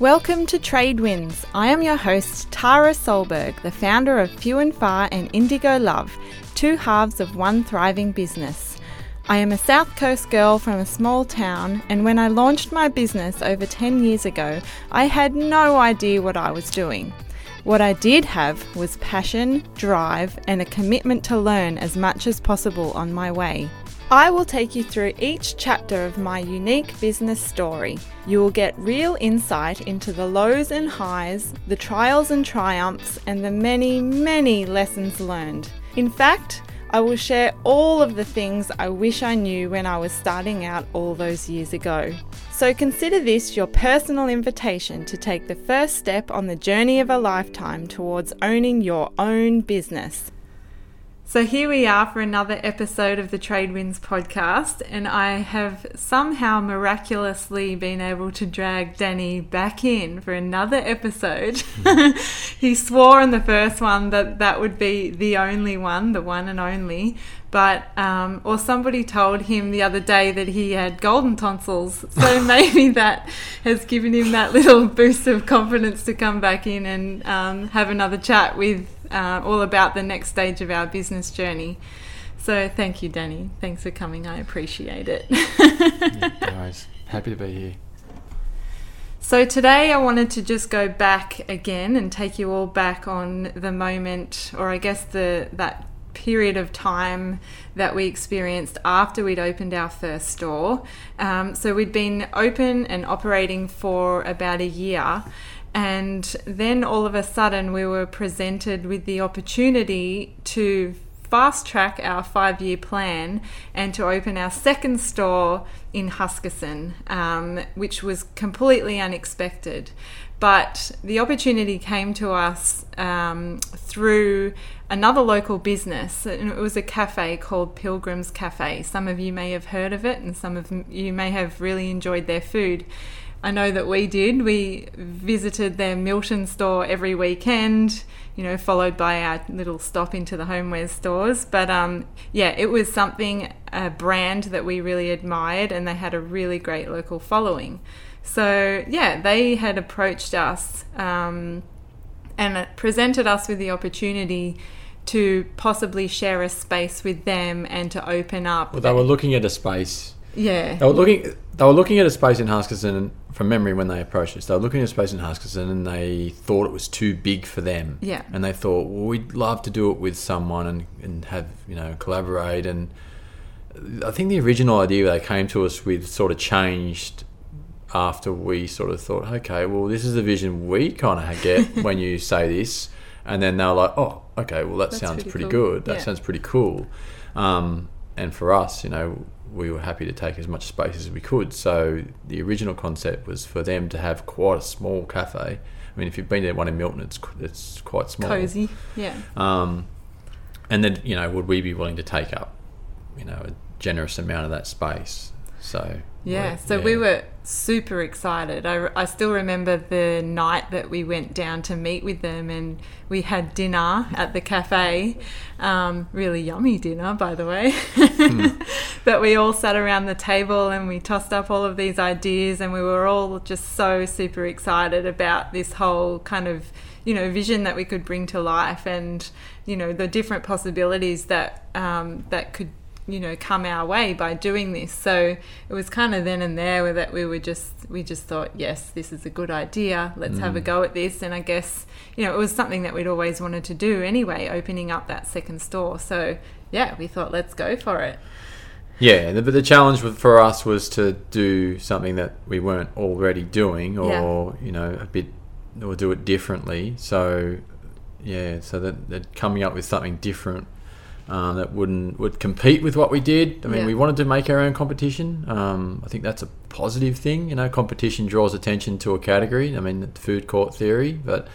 Welcome to Trade Wins. I am your host, Tara Solberg, the founder of Few and Far and Indigo Love, two halves of one thriving business. I am a South Coast girl from a small town, and when I launched my business over 10 years ago, I had no idea what I was doing. What I did have was passion, drive, and a commitment to learn as much as possible on my way. I will take you through each chapter of my unique business story. You will get real insight into the lows and highs, the trials and triumphs, and the many, many lessons learned. In fact, I will share all of the things I wish I knew when I was starting out all those years ago. So consider this your personal invitation to take the first step on the journey of a lifetime towards owning your own business. So here we are for another episode of the Trade Wins podcast, and I have somehow miraculously been able to drag Danny back in for another episode. he swore in the first one that that would be the only one, the one and only, but um, or somebody told him the other day that he had golden tonsils, so maybe that has given him that little boost of confidence to come back in and um, have another chat with uh, all about the next stage of our business journey. So thank you, Danny. Thanks for coming. I appreciate it. yeah, guys, happy to be here. So today I wanted to just go back again and take you all back on the moment, or I guess the that period of time that we experienced after we'd opened our first store. Um, so we'd been open and operating for about a year. And then all of a sudden, we were presented with the opportunity to fast track our five year plan and to open our second store in Huskisson, um, which was completely unexpected. But the opportunity came to us um, through another local business, and it was a cafe called Pilgrim's Cafe. Some of you may have heard of it, and some of you may have really enjoyed their food. I know that we did. We visited their Milton store every weekend, you know, followed by our little stop into the homeware stores. But um, yeah, it was something, a brand that we really admired, and they had a really great local following. So yeah, they had approached us um, and presented us with the opportunity to possibly share a space with them and to open up. Well, they were looking at a space. Yeah. They were looking. They were looking at a space in Huskisson from memory when they approached us. They were looking at a space in Huskisson and they thought it was too big for them. Yeah. And they thought, well, we'd love to do it with someone and, and have you know collaborate. And I think the original idea they came to us with sort of changed after we sort of thought, okay, well, this is the vision we kind of get when you say this. And then they were like, oh, okay, well, that That's sounds pretty pretty, cool. good. That Yeah. sounds pretty cool. Um, and for us, you know, we were happy to take as much space as we could. So the original concept was for them to have quite a small cafe. I mean, if you've been to one in Milton, it's it's quite small. Cozy. Yeah. Um, and then you know, would we be willing to take up, you know, a generous amount of that space? So Yeah, so we were super excited. I, I still remember the night that we went down to meet with them and we had dinner at the cafe. Um, really yummy dinner, by the way. but we all sat around the table and we tossed up all of these ideas and we were all just so super excited about this whole kind of you know vision that we could bring to life and you know the different possibilities that um, that could you know come our way by doing this. So it was kind of then and there that we were just we just thought yes this is a good idea. Let's have a mm. go at this. And i guess you know it was something that we'd always wanted to do anyway opening up that second store. So yeah we thought let's go for it. Yeah, the- but the challenge for us was to do something that we weren't already doing, or you know, a bit, or do it differently. So, yeah, so that, that coming up with something different um, that wouldn't would compete with what we did. I mean, Yeah. we wanted to make our own competition. Um, I think that's a positive thing. You know, competition draws attention to a category. I mean, the food court theory, but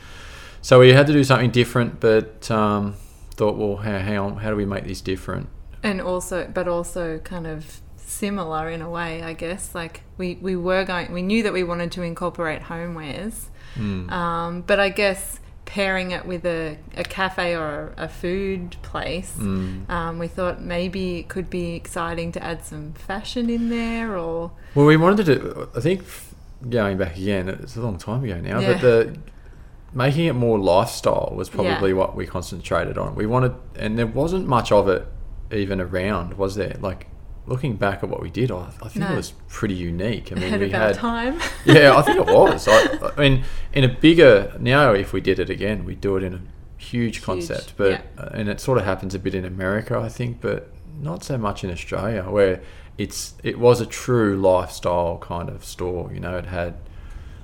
so we had to do something different. But um, thought, well, how, how how do we make this different? and also but also kind of similar in a way i guess like we we were going we knew that we wanted to incorporate homewares Mm. um, but i guess pairing it with a, a cafe or a, a food place Mm. um, we thought maybe it could be exciting to add some fashion in there or Well, we wanted to. I think going back again, it's a long time ago now, Yeah. but the making it more lifestyle was probably Yeah. what we concentrated on. We wanted, and there wasn't much of it even around, was there? Like looking back at what we did, I, I think No. it was pretty unique. I mean, we of had, time. yeah, I think it was. I, I mean, in a bigger now, if we did it again, we'd do it in a huge concept, but yeah. uh, and it sort of happens a bit in America, I think, but not so much in Australia, where it's it was a true lifestyle kind of store. You know, it had.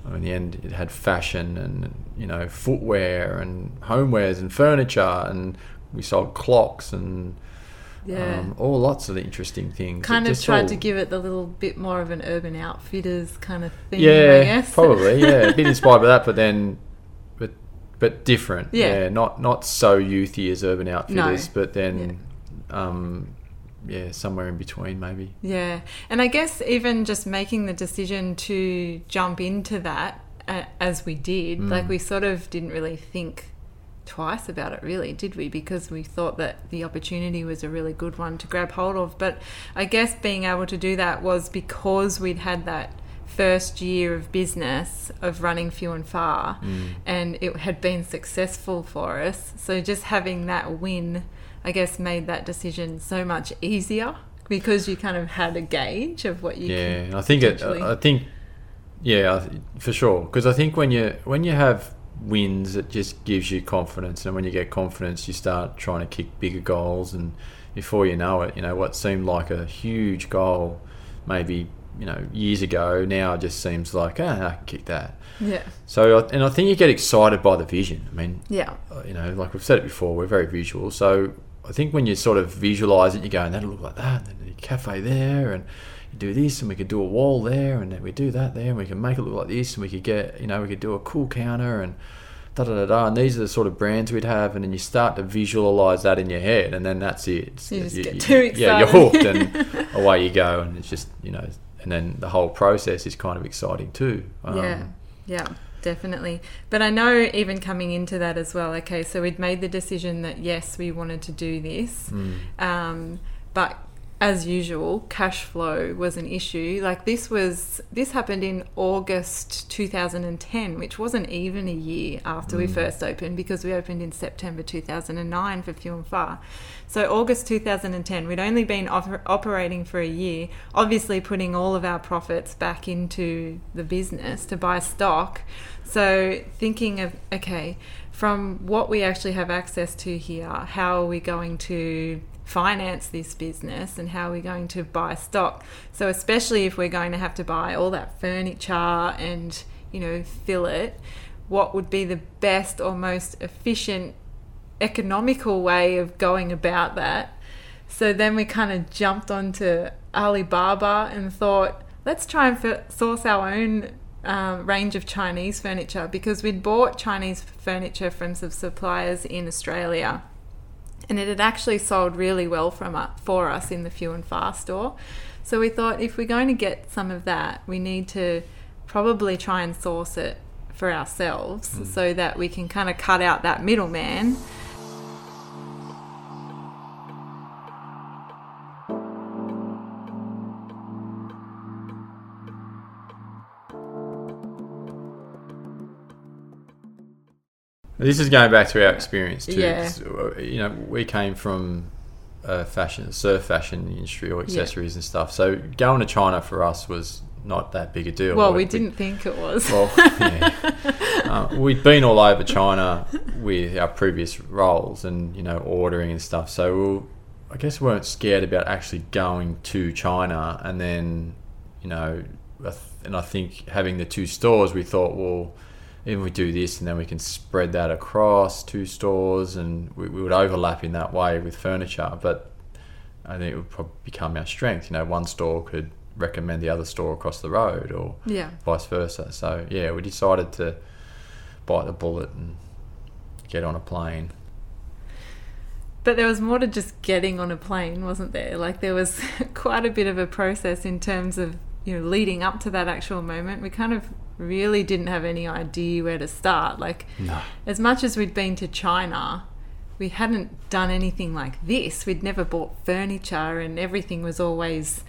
I mean, in the end, it had fashion and you know footwear and homewares and furniture, and we sold clocks and yeah. um, all lots of interesting things. It kind of tried all- to give it the little bit more of an urban outfitters kind of thing, yeah, I guess. probably, yeah, a bit inspired by that, but then, but but different, Yeah. not not so youthy as Urban Outfitters, No. but then, um, yeah, somewhere in between maybe. Yeah, and I guess even just making the decision to jump into that uh, as we did, like we sort of didn't really think twice about it, really, did we? Because we thought that the opportunity was a really good one to grab hold of. But I guess being able to do that was because we'd had that first year of business of running few and far mm. and it had been successful for us so just having that win i guess made that decision so much easier because you kind of had a gauge of what you yeah, I think it. I think, yeah, for sure. Because I think when you when you have wins, it just gives you confidence, and when you get confidence, you start trying to kick bigger goals, and before you know it, you know what seemed like a huge goal, maybe you know years ago, now it just seems like ah, I can kick that. yeah So, and I think you get excited by the vision. I mean, yeah uh, you know, like we've said it before, we're very visual. So I think when you sort of visualize it, you go, and that'll look like that, and then a cafe there, and do this, and we could do a wall there, and then we do that there, and we can make it look like this, and we could get, you know, we could do a cool counter, and da da da da. And these are the sort of brands we'd have, and then you start to visualize that in your head, and then that's it. It's- You just you- get you- too Yeah, you're hooked, and away you go, and it's just, you know, and then the whole process is kind of exciting too. Um, yeah yeah definitely but i know even coming into that as well okay so we'd made the decision that yes we wanted to do this mm, um, but as usual cash flow was an issue. Like this was this happened in august 2010 which wasn't even a year after we mm. first opened because we opened in september 2009 for few and far so august 2010 we'd only been oper- operating for a year obviously putting all of our profits back into the business to buy stock. So thinking of okay from what we actually have access to here how are we going to finance this business and how are we going to buy stock so especially if we're going to have to buy all that furniture and you know fill it what would be the best or most efficient economical way of going about that so then we kind of jumped onto Alibaba and thought, let's try and f- source our own um, range of Chinese furniture because we'd bought Chinese furniture from some suppliers in Australia. And it had actually sold really well from u- for us in the Few and Far store. So we thought if we're going to get some of that, we need to probably try and source it for ourselves hmm. so that we can kind of cut out that middleman This is going back to our experience too. Yeah. uh, You know, we came from uh, fashion, surf fashion industry or accessories and stuff. So going to China for us was not that big a deal. Well, We- we didn't think it was. Well, yeah. uh, we'd been all over China with our previous roles and you know ordering and stuff. So we were, I guess we weren't scared about actually going to China and then you know, and I think having the two stores, we thought, well, if we do this and then we can spread that across two stores and we, we would overlap in that way with furniture. But I think it would probably become our strength. You know, one store could recommend the other store across the road or yeah. vice versa. So yeah, we decided to bite the bullet and get on a plane. But there was more to just getting on a plane, wasn't there? Like there was quite a bit of a process in terms of, you know, leading up to that actual moment. We kind of really didn't have any idea where to start. Like No. as much as we'd been to China, we hadn't done anything like this. We'd never bought furniture and everything was always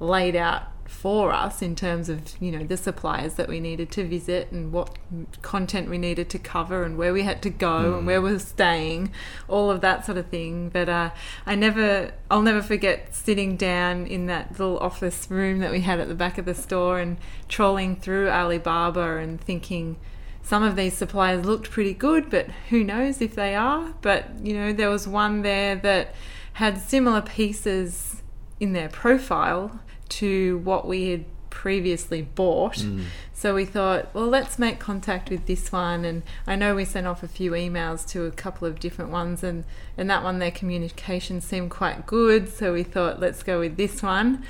laid out for us in terms of you know the suppliers that we needed to visit and what content we needed to cover and where we had to go Mm. and where we're staying all of that sort of thing but uh, i never i'll never forget sitting down in that little office room that we had at the back of the store and trolling through alibaba and thinking some of these suppliers looked pretty good, but who knows if they are. But you know, there was one there that had similar pieces in their profile to what we had previously bought. Mm. So we thought, well, let's make contact with this one. And I know we sent off a few emails to a couple of different ones, and, and that one, their communication seemed quite good. So we thought, let's go with this one.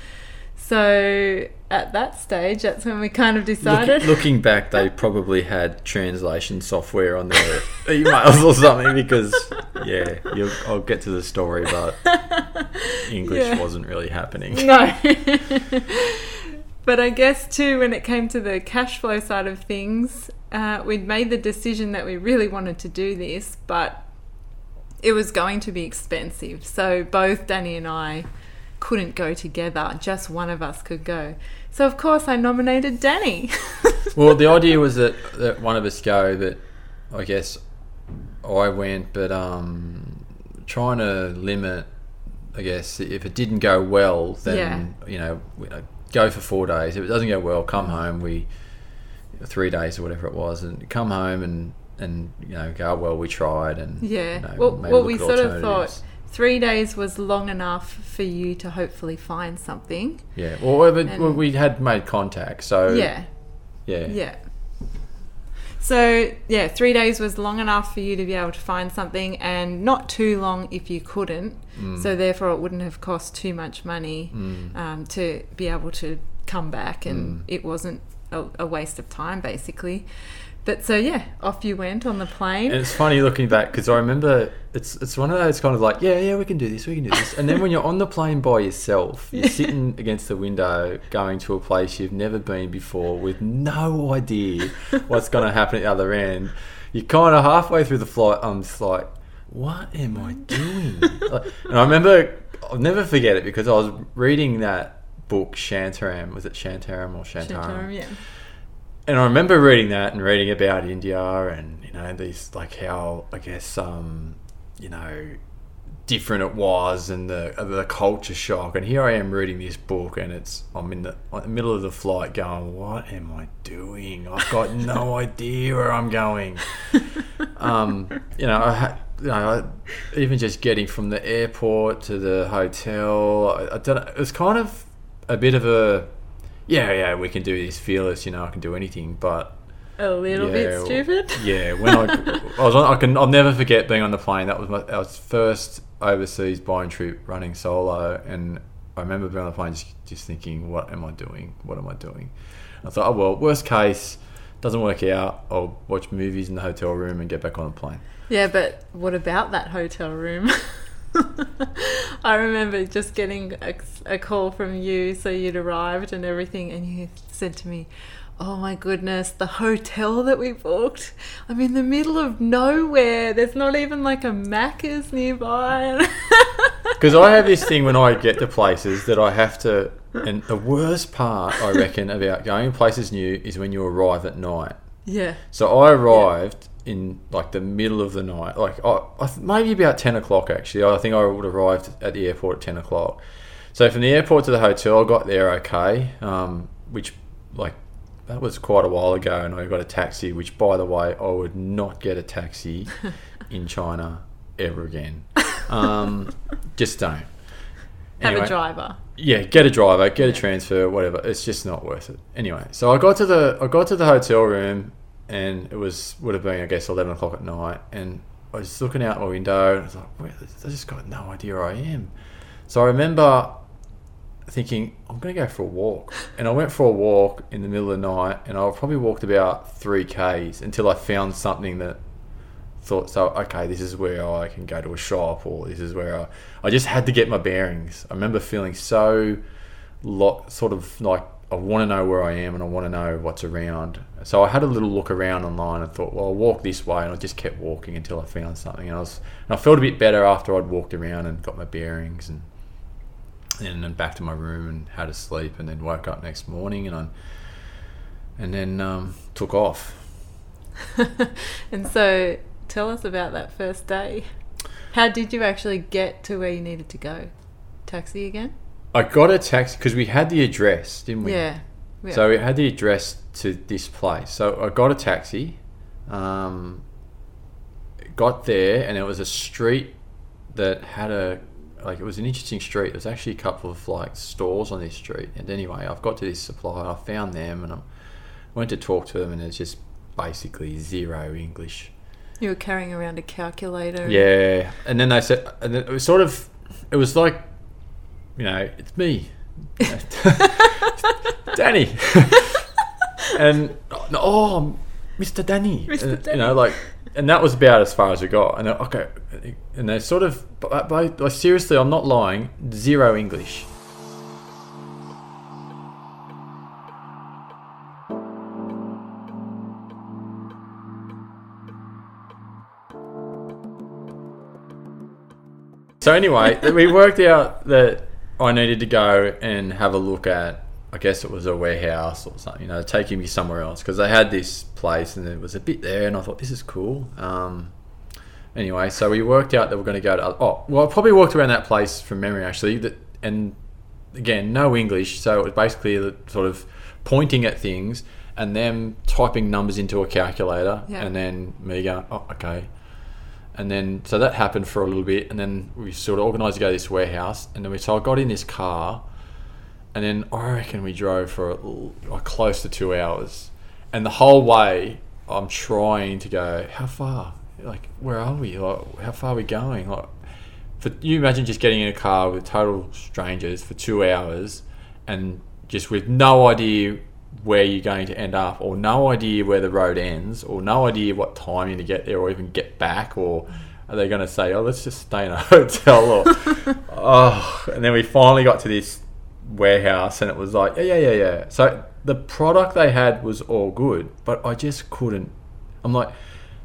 So at that stage, that's when we kind of decided. Look, looking back, they probably had translation software on their emails or something because, yeah, you'll, I'll get to the story, but English Yeah. wasn't really happening. No. but I guess too, when it came to the cash flow side of things, uh, we'd made the decision that we really wanted to do this, but it was going to be expensive. So both Danny and I couldn't go together. Just one of us could go. So of course I nominated Danny. Well, the idea was that, that one of us go, but I guess I went, but um, trying to limit, I guess, if it didn't go well, then, you know, we, uh, go for four days. If it doesn't go well, come home. We, three days or whatever it was, and come home and, and you know, go, "Oh, well, we tried. And, Yeah. you know, well, maybe well we sort of thought three days was long enough for you to hopefully find something. Yeah. Well, And- well, we had made contact, so. Yeah. Yeah. Yeah. So, yeah, three days was long enough for you to be able to find something and not too long if you couldn't. Mm. So, therefore, it wouldn't have cost too much money Mm. um, to be able to come back and Mm. it wasn't a, a waste of time, basically. But so, yeah, off you went on the plane. And it's funny looking back because I remember it's it's one of those kind of like yeah yeah we can do this we can do this and then when you're on the plane by yourself you're sitting against the window going to a place you've never been before with no idea what's going to happen at the other end you're kind of halfway through the flight I'm just like what am I doing and I remember I'll never forget it because I was reading that book Shantaram was it Shantaram or Shantaram Shantaram, yeah. And I remember reading that and reading about India and you know these like how I guess um, you know different it was and the the culture shock. And here I am reading this book and it's I'm in the, in the middle of the flight going what am I doing? I've got no idea where I'm going. Um, you know I had you know, I, even just getting from the airport to the hotel, I, I don't know, it was kind of a bit of a, yeah, yeah, we can do this, fearless, you know, I can do anything, but A little yeah, bit stupid. Yeah, when I, I was on, I can, I'll never forget being on the plane. That was my, that was first overseas buying trip running solo, and I remember being on the plane just, just thinking, what am I doing? What am I doing? I thought, oh well, worst case, doesn't work out. I'll watch movies in the hotel room and get back on the plane. Yeah, but what about that hotel room? I remember just getting a, a call from you, so you'd arrived and everything, and you said to me, Oh my goodness, the hotel that we booked. I'm in the middle of nowhere. There's not even like a Macca's nearby. Because I have this thing when I get to places that I have to, and the worst part I reckon about going places new is when you arrive at night. yeah. So I arrived in like the middle of the night, like I, I th- maybe about ten o'clock actually. I think I would have arrived at the airport at ten o'clock. So from the airport to the hotel, I got there okay, um, which like that was quite a while ago, and I got a taxi. Which, by the way, I would not get a taxi in China ever again. Um, just don't. Have a driver. Yeah, get a driver, get a transfer, whatever. It's just not worth it. Anyway, so I got to the I got to the hotel room, and it was would have been I guess eleven o'clock at night, and I was looking out my window, and I was like, Where, I just got no idea where I am. So I remember thinking I'm going to go for a walk, and I went for a walk in the middle of the night, and I probably walked about three k's until I found something that thought so okay this is where i can go to a shop or this is where i, I just had to get my bearings i remember feeling so lo- sort of like i want to know where i am and i want to know what's around so i had a little look around online and thought well i'll walk this way and i just kept walking until i found something and i was and i felt a bit better after i'd walked around and got my bearings and and then back to my room and had a sleep, and then woke up next morning and I, and then um, took off. and so, tell us about that first day. How did you actually get to where you needed to go? Taxi again? I got a taxi because we had the address, didn't we? Yeah. yeah. So we had the address to this place. So I got a taxi, um, got there, and it was a street that had a like it was an interesting street. There's actually a couple of like stores on this street. And anyway, I've got to this supplier. I found them, and I went to talk to them, and it's just basically zero English. You were carrying around a calculator. Yeah, and then they said, and then it was sort of, it was like, you know, it's me, Danny, and oh, Mr. Danny, Mr. And, Danny. you know, like, and that was about as far as we got. And they're, okay, and they sort of, but, uh, but like, seriously, I'm not lying, zero English. So anyway, we worked out that I needed to go and have a look at. I guess it was a warehouse or something. You know, taking me somewhere else because they had this place and it was a bit there, and I thought this is cool. Um, anyway, so we worked out that we're going to go to. Oh, well, I probably walked around that place from memory actually. That and again, no English, so it was basically the sort of pointing at things and them typing numbers into a calculator, Yeah. and then me going, oh, okay. And then, so that happened for a little bit, and then we sort of organised to go to this warehouse, and then we, so I got in this car, and then I reckon we drove for a, close to two hours, and the whole way I'm trying to go, how far? Like, where are we? Like, how far are we going? Like, for you imagine just getting in a car with total strangers for two hours, and just with no idea where you're going to end up, or no idea where the road ends, or no idea what time you're going to get there, or even get back, or are they going to say, "Oh, let's just stay in a hotel," or oh, and then we finally got to this warehouse, and it was like, yeah, yeah, yeah, yeah. So the product they had was all good, but I just couldn't. I'm like,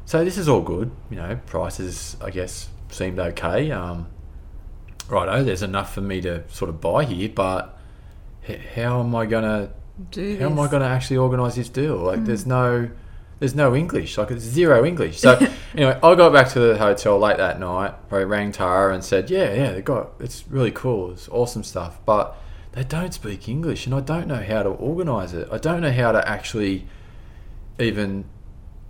so this is all good, you know. Prices, I guess, seemed okay. Um, righto, there's enough for me to sort of buy here, but h- how am I gonna Do how am I going to actually organise this deal? Like, hmm. there's no, there's no English. Like, it's zero English. So anyway, I got back to the hotel late that night. I rang Tara and said, "Yeah, yeah, they got it's really cool. It's awesome stuff, but they don't speak English, and I don't know how to organise it. I don't know how to actually even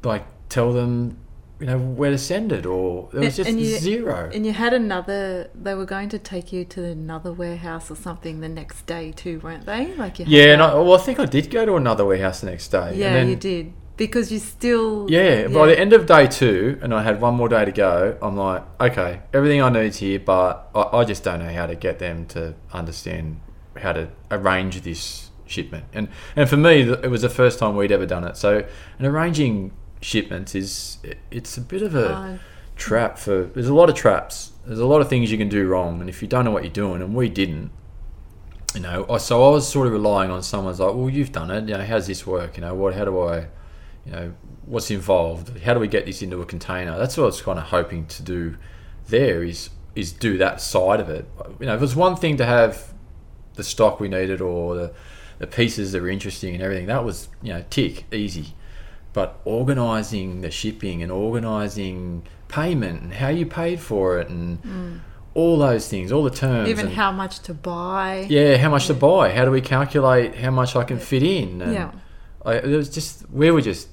like tell them." You know where to send it, or there was just and you- zero. And you had another. They were going to take you to another warehouse or something the next day too, weren't they? Like you. had yeah, and I, well, I think I did go to another warehouse the next day. yeah, and then, you did because you still. Yeah, by the end of day two, and I had one more day to go, I'm like, okay, everything I need's here, but I, I just don't know how to get them to understand how to arrange this shipment. And and for me, it was the first time we'd ever done it. So, and arranging shipments is it's a bit of a trap for. There's a lot of traps. There's a lot of things you can do wrong, and if you don't know what you're doing, and we didn't, you know, so I was sort of relying on someone's like, well, you've done it. You know, how's this work? You know, what? How do I? You know, what's involved? How do we get this into a container? That's what I was kind of hoping to do. There is is do that side of it. You know, if it was one thing to have the stock we needed or the the pieces that were interesting and everything, that was you know tick easy. But organising the shipping and organising payment and how you paid for it and all those things, all the terms, Even and- how much to buy. yeah, how much to buy? How do we calculate how much I can fit in? And Yeah. I, it was just we were just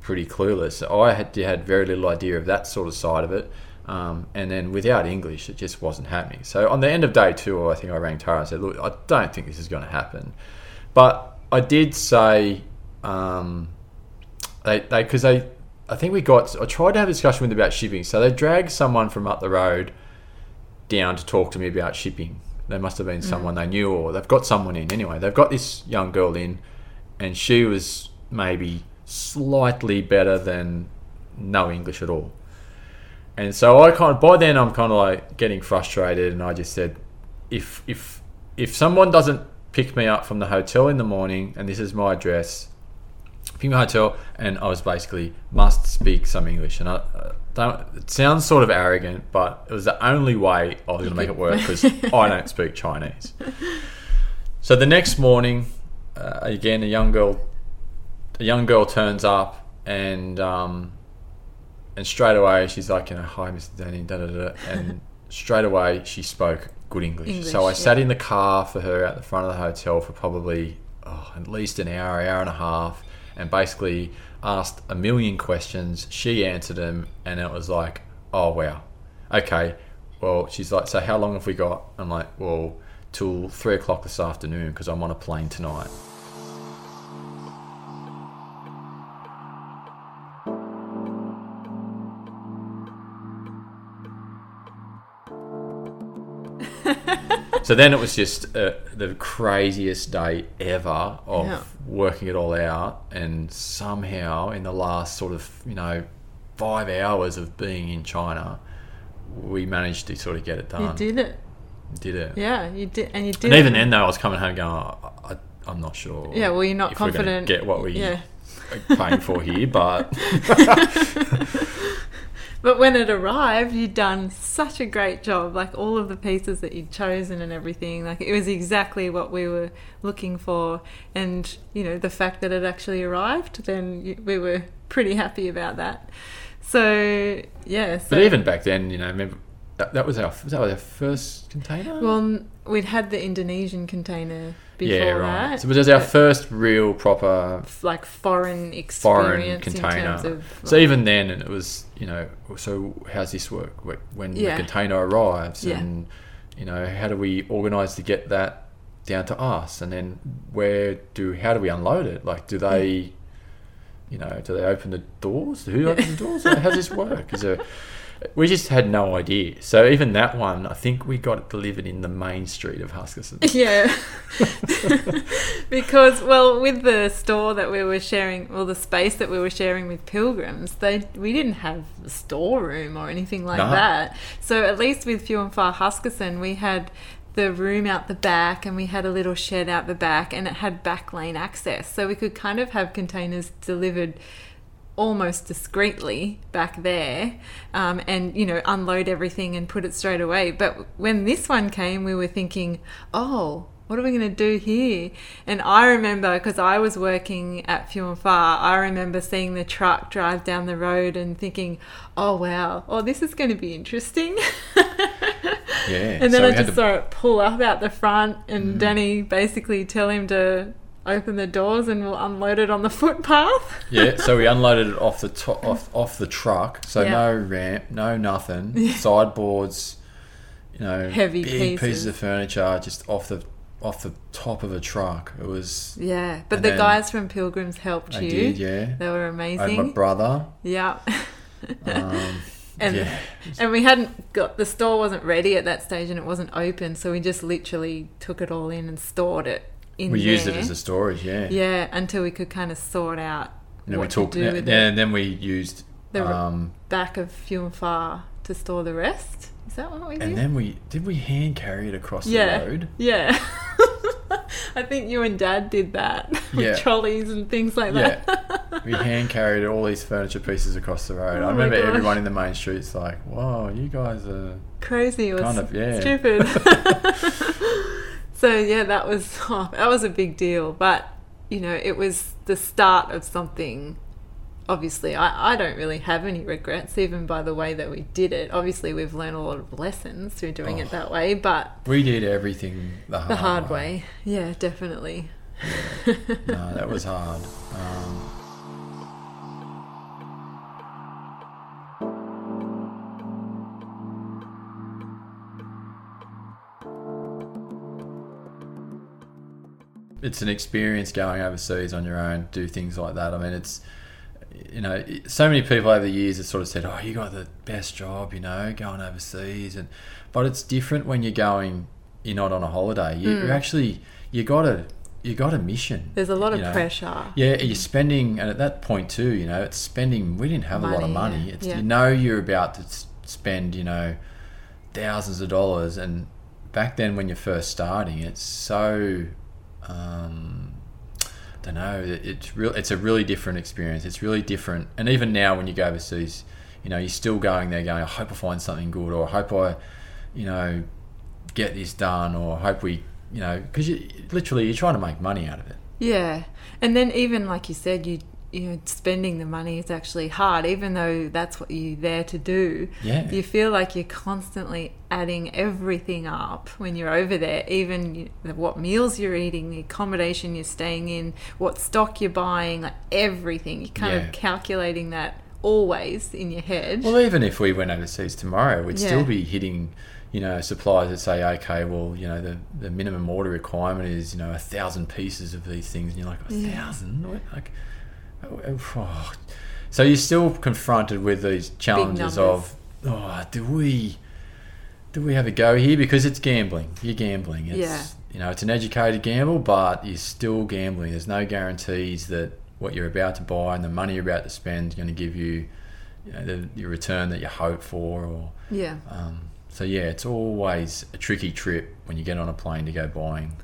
pretty clueless. I had had very little idea of that sort of side of it, um, and then without English, it just wasn't happening. So on the end of day two, I think I rang Tara and said, "Look, I don't think this is going to happen," but I did say um, they they because they. I think we got. I tried to have a discussion with them about shipping. So they dragged someone from up the road down to talk to me about shipping. They must have been mm. someone they knew, or they've got someone in. Anyway, they've got this young girl in, and she was maybe slightly better than no English at all. And so I kind of, by then I'm kind of like getting frustrated, and I just said, if if if someone doesn't pick me up from the hotel in the morning, and this is my address, me hotel, and I was basically must speak some English, and I, uh, don't, it sounds sort of arrogant, but it was the only way I was going to make it work because I don't speak Chinese. So the next morning, uh, again, a young girl, a young girl turns up, and um, and straight away she's like, you know, hi, Mr. Danny, da da da, and straight away she spoke good English. English, so I sat in the car for her at the front of the hotel for probably oh, at least an hour, hour and a half, and basically asked a million questions. She answered them, and it was like, oh wow, okay. Well, she's like, so how long have we got? I'm like, well, till three o'clock this afternoon because I'm on a plane tonight. So then it was just uh, the craziest day ever of Yeah. working it all out, and somehow in the last sort of you know five hours of being in China, we managed to sort of get it done. You did it. Did it? Yeah, you did, and you did. And even then, though, I was coming home going, oh, I, I'm not sure. Yeah, well, you're not if we're gonna confident. get what we Yeah. are paying for here, but But when it arrived, you'd done such a great job. Like all of the pieces that you'd chosen and everything. Like it was exactly what we were looking for. And, you know, the fact that it actually arrived, then we were pretty happy about that. So, yeah. So, but even back then, you know, remember that, that was our was that our first container. Well, we'd had the Indonesian container before yeah, right. that. So it was our first real proper like foreign experience foreign in container. terms of. so like, even then, it was you know. So how's this work when Yeah. the container arrives, Yeah. and you know how do we organise to get that down to us, and then where do how do we unload it? Like, do they, you know, do they open the doors? Who opens the doors? How does this work? Is there, we just had no idea. So even that one, I think we got it delivered in the main street of Huskisson. Yeah. because well with the store that we were sharing well the space that we were sharing with pilgrims they we didn't have a storeroom or anything like No. that so at least with few and far huskisson we had the room out the back and we had a little shed out the back and it had back lane access so we could kind of have containers delivered almost discreetly back there um, and you know unload everything and put it straight away but when this one came we were thinking oh what are we going to do here and i remember because i was working at few and far i remember seeing the truck drive down the road and thinking oh wow oh this is going to be interesting Yeah. and then so I just to- saw it pull up out the front, Mm. and Danny basically tell him to open the doors and we'll unload it on the footpath. Yeah, so we unloaded it off the top, off off the truck. So Yeah. no ramp, no nothing. Sideboards, you know, Heavy big pieces. pieces. of furniture just off the off the top of a truck. It was. Yeah, but the guys from Pilgrims helped you. did, yeah. They were I had my brother. Yeah. Um, And yeah, and we hadn't got the store wasn't ready at that stage and it wasn't open, so we just literally took it all in and stored it in we used it as a storage. Yeah. yeah until we could kind of sort out And then what we took. to do with yeah, it. and then we used. The um, Back of and far to store the rest. Is that what we did? and then we did we hand carry it across yeah, the road. yeah. I think you and Dad did that with Yeah. trolleys and things like Yeah. that. We hand carried all these furniture pieces across the road. Oh I remember gosh. everyone in the main streets like, "Whoa, you guys are." Crazy. Was Kind of, yeah. stupid. So yeah, that was oh, that was a big deal. But you know, it was the start of something. Obviously, I, I don't really have any regrets, even by the way that we did it. Obviously, we've learned a lot of lessons through doing Oh. it that way, but We did everything the hard, the hard way. Yeah, definitely. No, that was hard. Um, it's an experience going overseas on your own, do things like that. I mean, it's you know, so many people over the years have sort of said, "Oh, you got the best job," you know, going overseas, and but it's different when you're going. You're not on a holiday. You, hmm. You're actually you got a you got a mission. There's a lot of know. pressure. Yeah, you're spending, and at that point too, you know, it's spending. We didn't have a lot of Money, money. yeah, It's yeah. you know you're about to spend, you know, thousands of dollars, and back then when you're first starting, it's so, um, I don't know. It, it's real. It's a really different experience. It's really different, and even now when you go overseas, you know, you're still going there going, I hope I find something good, or I hope I, you know, get this done, or I hope we, you know, because you literally you're trying to make money out of it. Yeah. And then even like you said, you you know, spending the money is actually hard, even though that's what you're there to do. Yeah. You feel like you're constantly adding everything up when you're over there, even what meals you're eating, the accommodation you're staying in, what stock you're buying, like everything. You're kind Yeah. of calculating that always in your head. Well, even if we went overseas tomorrow, we'd Yeah. still be hitting, you know, suppliers that say, okay, well, you know, the, the minimum order requirement is, you know, a thousand pieces of these things, and you're like, a Yeah. thousand? Like. So you're still confronted with these challenges of, oh, do we, do we have a go here because it's gambling? You're gambling. It's, Yeah. You know, it's an educated gamble, but you're still gambling. There's no guarantees that what you're about to buy and the money you're about to spend is going to give you you know, the, your return that you hope for. Or yeah. um, so yeah, it's always a tricky trip when you get on a plane to go buying.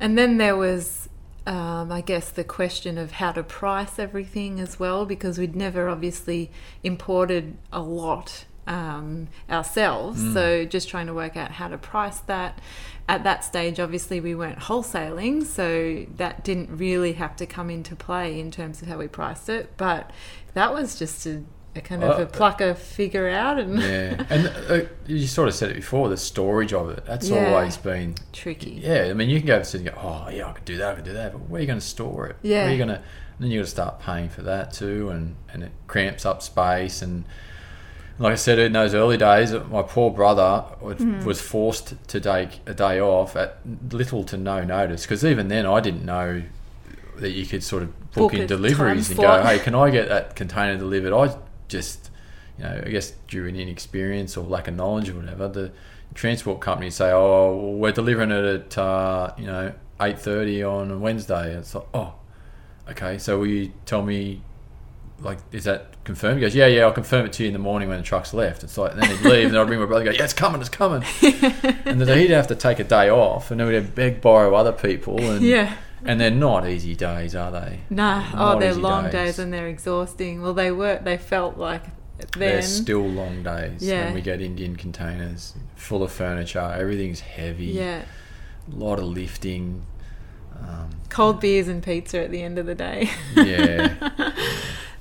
And then there was, um, I guess, the question of how to price everything as well, because we'd never obviously imported a lot um, ourselves. So just trying to work out how to price that. At that stage, obviously, we weren't wholesaling, so that didn't really have to come into play in terms of how we priced it. But that was just a, a kind of Uh, a plucker figure out and Yeah, and uh, you sort of said it before. The storage of it that's Yeah. always been tricky. Yeah, I mean, you can go and go, oh yeah, I could do that, I could do that, but where are you going to store it? Yeah. where are you going to? Then you got to start paying for that too, and and it cramps up space. And like I said in those early days, my poor brother was, Mm-hmm. was forced to take a day off at little to no notice because even then I didn't know that you could sort of book, Book in deliveries and go, hey, can I get that container delivered? I just, you know, I guess due in inexperience or lack of knowledge or whatever, the transport companies say, oh, well, we're delivering it at, uh, you know, 8.30 on a Wednesday. It's like, oh, okay, so will you tell me, like, is that confirmed? He goes, yeah, yeah, I'll confirm it to you in the morning when the truck's left. It's like, then he'd leave, and I'd ring my brother and go, yeah, it's coming, it's coming. and then he'd have to take a day off, and then we'd have beg, borrow other people. And, Yeah. And they're not easy days, are they? Nah, oh, they're long days. days. and they're exhausting. Well, they were. They felt like They're still long days Yeah. when we get Indian containers full of furniture. Everything's heavy. yeah, A lot of lifting. Um, cold beers and pizza at the end of the day. yeah.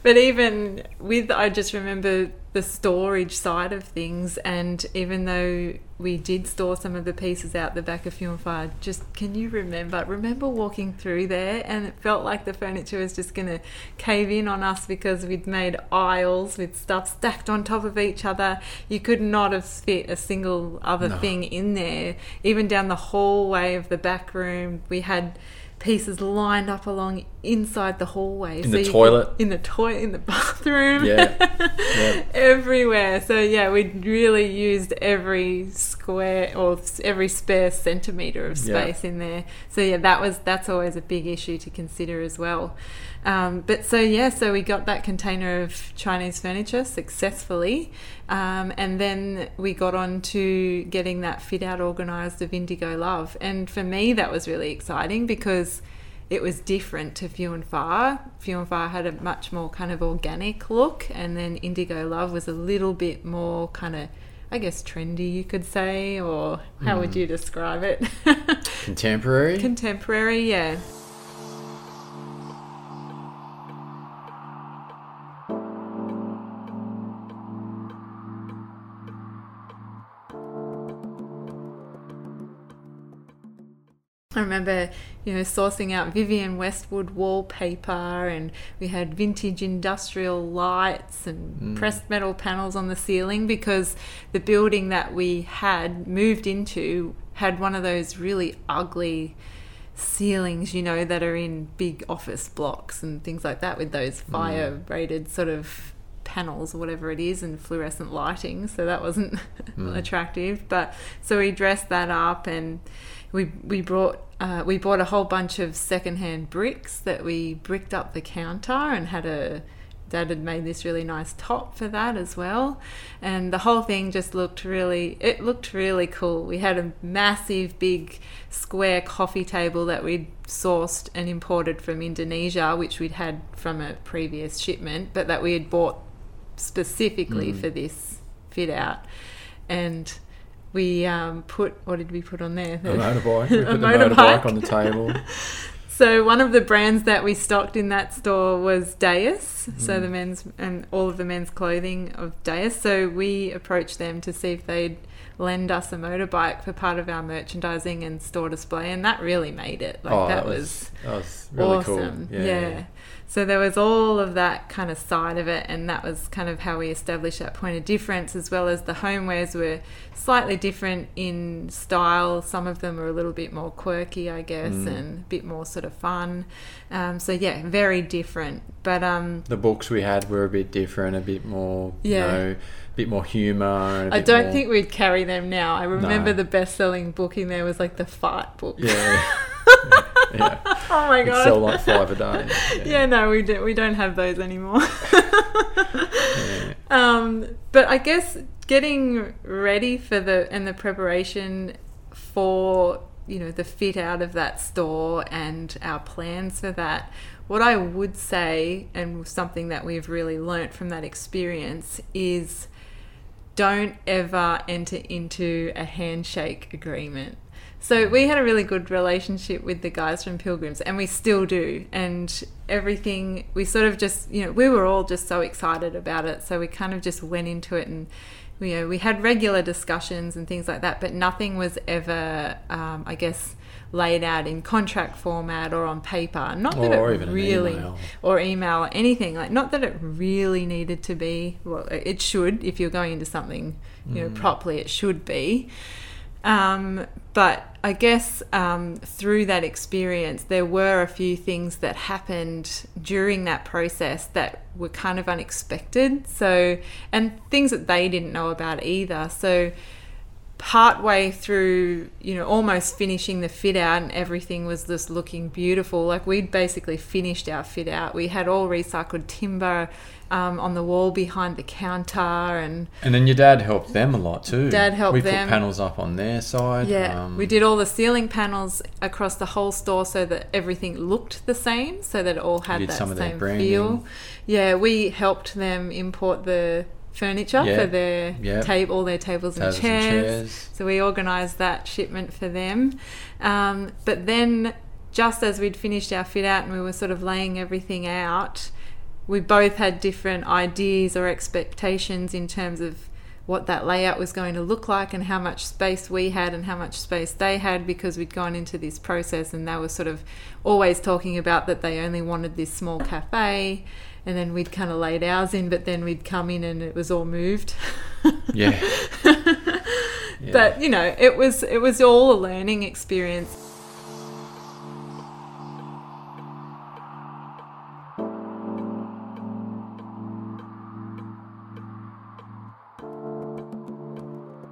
But even with, I just remember the storage side of things, and even though we did store some of the pieces out the back of Few and Far, just can you remember? Remember walking through there, and it felt like the furniture was just going to cave in on us because we'd made aisles with stuff stacked on top of each other. You could not have fit a single other No. thing in there. Even down the hallway of the back room, we had pieces lined up along inside the hallway In the you could- toilet? in the toilet in the bathroom Yeah. Yeah. everywhere so yeah we really used every square or every spare centimeter of Yeah. space in there so yeah that was that's always a big issue to consider as well um, but so yeah so we got that container of chinese furniture successfully um, and then we got on to getting that fit out organized of indigo love and for me that was really exciting because it was different to Few and Far. Few and Far had a much more kind of organic look, and then Indigo Love was a little bit more kind of, I guess, trendy, you could say, or how would you describe it? Contemporary. Contemporary, yeah. I remember, you know, sourcing out Vivienne Westwood wallpaper, and we had vintage industrial lights and mm. pressed metal panels on the ceiling because the building that we had moved into had one of those really ugly ceilings, you know, that are in big office blocks and things like that with those mm. fire rated sort of panels or whatever it is and fluorescent lighting so that wasn't mm. attractive. But so we dressed that up and we we brought uh, we bought a whole bunch of secondhand bricks that we bricked up the counter and had a dad had made this really nice top for that as well. And the whole thing just looked really it looked really cool. We had a massive big square coffee table that we'd sourced and imported from indonesia which we'd had from a previous shipment but that we had bought specifically Mm. for this fit out, and we um, put what did we put on there? A motorbike. We A put the motorbike. motorbike on the table. So one of the brands that we stocked in that store was Deus. So Mm. the men's and all of the men's clothing of Deus. So we approached them to see if they'd lend us a motorbike for part of our merchandising and store display, and that really made it. Like oh, that, was, that was really awesome. cool. Yeah. So there was all of that kind of side of it, and that was kind of how we established that point of difference, as well as the homewares were slightly different in style. Some of them were a little bit more quirky, I guess, Mm. and a bit more sort of fun. Um, so yeah, very different. But um, The books we had were a bit different, a bit more, Yeah. you know, a bit more a I don't more- think we'd carry them now. I remember No. the best-selling book in there was like the fart book. Yeah. yeah. oh my god. sell like five a day. yeah, no, we don't. We don't have those anymore. Yeah. um, but I guess getting ready for the and the preparation for you know the fit out of that store and our plans for that. What I would say, and something that we've really learnt from that experience, is don't ever enter into a handshake agreement. So we had a really good relationship with the guys from Pilgrims, and we still do. And everything, we sort of just, you know, we were all just so excited about it. So we kind of just went into it, and you know, we had regular discussions and things like that. But nothing was ever, um, I guess, laid out in contract format or on paper. Not that Or it even really email. or email or anything like not that it really needed to be well it should if you're going into something you know Mm. properly it should be um, but I guess um, through that experience, there were a few things that happened during that process that were kind of unexpected. So, and things that they didn't know about either. So, partway through, you know, almost finishing the fit out and everything was just looking beautiful. Like we'd basically finished our fit out. We had all recycled timber um, on the wall behind the counter and And then your dad helped them a lot too. Dad helped we them. put panels up on their side. Yeah, um, we did all the ceiling panels across the whole store so that everything looked the same, so that it all had that some of their same feel. Yeah, we helped them import the furniture Yeah, for their yeah. table, all their tables, tables and, chairs. and chairs. So we organised that shipment for them. Um, but then, just as we'd finished our fit out and we were sort of laying everything out, we both had different ideas or expectations in terms of what that layout was going to look like and how much space we had and how much space they had because we'd gone into this process and they were sort of always talking about that they only wanted this small cafe and then we'd kind of laid ours in but then we'd come in and it was all moved Yeah. Yeah. but you know it was it was all a learning experience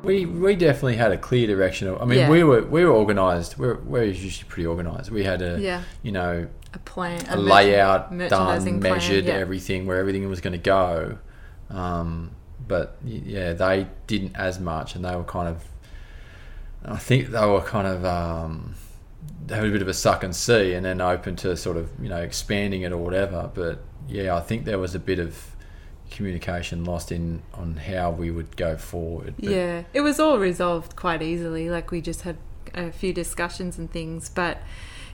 We we definitely had a clear direction. I mean, Yeah. we were we were organised. We're we're usually pretty organised. We had a yeah you know a plan a, merchan- layout merchandising done, plan, measured yeah. everything where everything was going to go. Um, but yeah, they didn't as much, and they were kind of. I think they were kind of um, they had a bit of a suck and see, and then open to sort of you know expanding it or whatever. But yeah, I think there was a bit of communication lost in on how we would go forward. But Yeah, it was all resolved quite easily. Like we just had a few discussions and things, but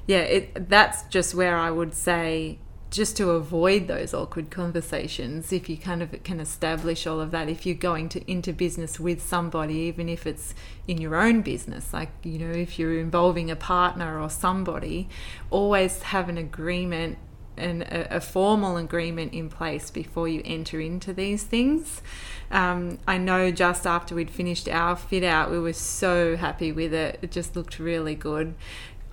yeah, it that's just where I would say just to avoid those awkward conversations if you kind of can establish all of that if you're going to into business with somebody even if it's in your own business like you know if you're involving a partner or somebody always have an agreement and a, a formal agreement in place before you enter into these things. Um, I know just after we'd finished our fit out, we were so happy with it. It just looked really good.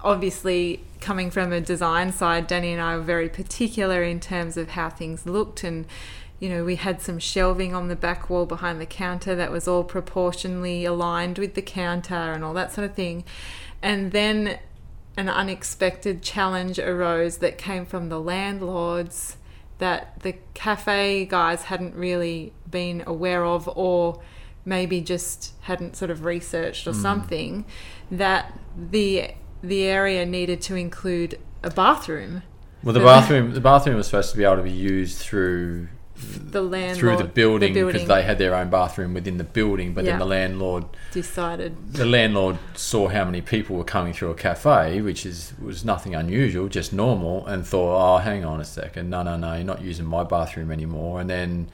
Obviously, coming from a design side, Danny and I were very particular in terms of how things looked and you know, we had some shelving on the back wall behind the counter that was all proportionally aligned with the counter and all that sort of thing. And then an unexpected challenge arose that came from the landlords that the cafe guys hadn't really been aware of or maybe just hadn't sort of researched or hmm. something that the the area needed to include a bathroom. Well, the bathroom the bathroom was supposed to be able to be used through the landlord through the building because building they had their own bathroom within the building. But Yeah. then the landlord, decided. the landlord saw how many people were coming through a cafe, which is was nothing unusual, just normal, and thought, "Oh, hang on a second, no, no, no, you're not using my bathroom anymore." And then,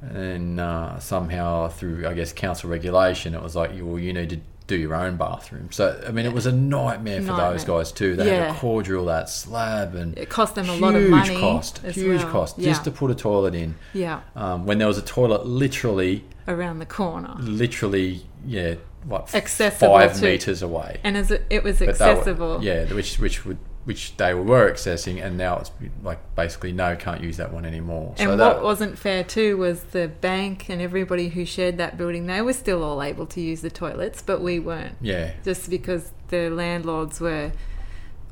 and then uh, somehow through, I guess, council regulation, it was like, "Well, you need to." Do your own bathroom. So I mean, it was a nightmare for those guys too. They had Yeah. to core drill that slab and It cost them a lot of money. cost, huge well. cost, Yeah. just to put a toilet in. yeah, Um, when there was a toilet literally, around the corner. literally, yeah, what, Accessible five to- meters away. And as it, it was But they were- accessible. yeah, which which would which they were accessing, and now it's like basically no, can't use that one anymore. And so what that wasn't fair too was the bank and everybody who shared that building, they were still all able to use the toilets, but we weren't. yeah, Just because the landlords were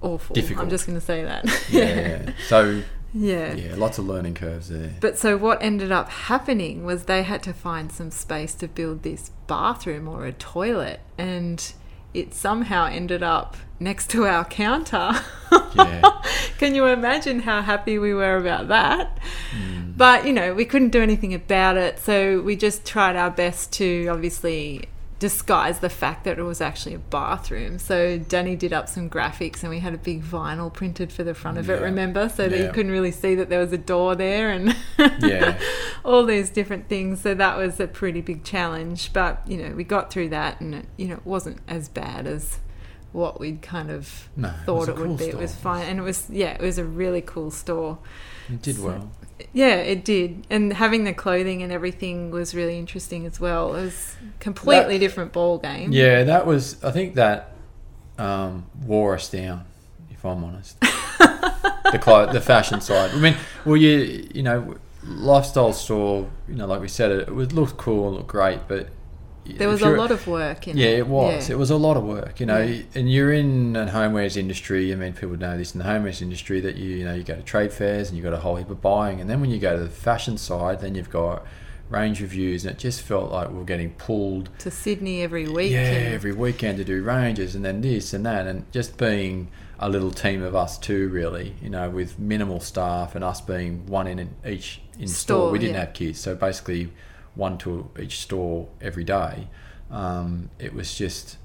awful. Difficult. I'm just going to say that. yeah, yeah. So yeah. yeah, lots of learning curves there. But so what ended up happening was they had to find some space to build this bathroom or a toilet and it somehow ended up next to our counter. Yeah. Can you imagine how happy we were about that? Mm. But, you know, we couldn't do anything about it, so we just tried our best to obviously disguise the fact that it was actually a bathroom. So Danny did up some graphics and we had a big vinyl printed for the front of it, remember? So that you couldn't really see that there was a door there and Yeah. all these different things. So that was a pretty big challenge. But, you know, we got through that and, it, you know, it wasn't as bad as what we'd kind of No, thought it would cool be. It was fine. And it was, yeah, it was a really cool store. It did well. Yeah, it did. And having the clothing and everything was really interesting as well. It was a completely different ball game. Yeah, that was. I think that um, wore us down. If I'm honest, the clo- the fashion side. I mean, well, you you know, lifestyle store. You know, like we said, it, it would look cool and look great, but There was a lot of work in yeah, it. it was. Yeah. It was a lot of work, you know. Yeah. And you're in a homewares industry. I mean, people know this in the homewares industry that you, you know, you go to trade fairs and you've got a whole heap of buying, and then when you go to the fashion side, then you've got range reviews, and it just felt like we were getting pulled to Sydney every week. yeah, every weekend to do ranges and then this and that, and just being a little team of us too, really, you know, with minimal staff and us being one in each in store. Store, We didn't yeah. have kids, so basically one to each store every day. Um, it was just,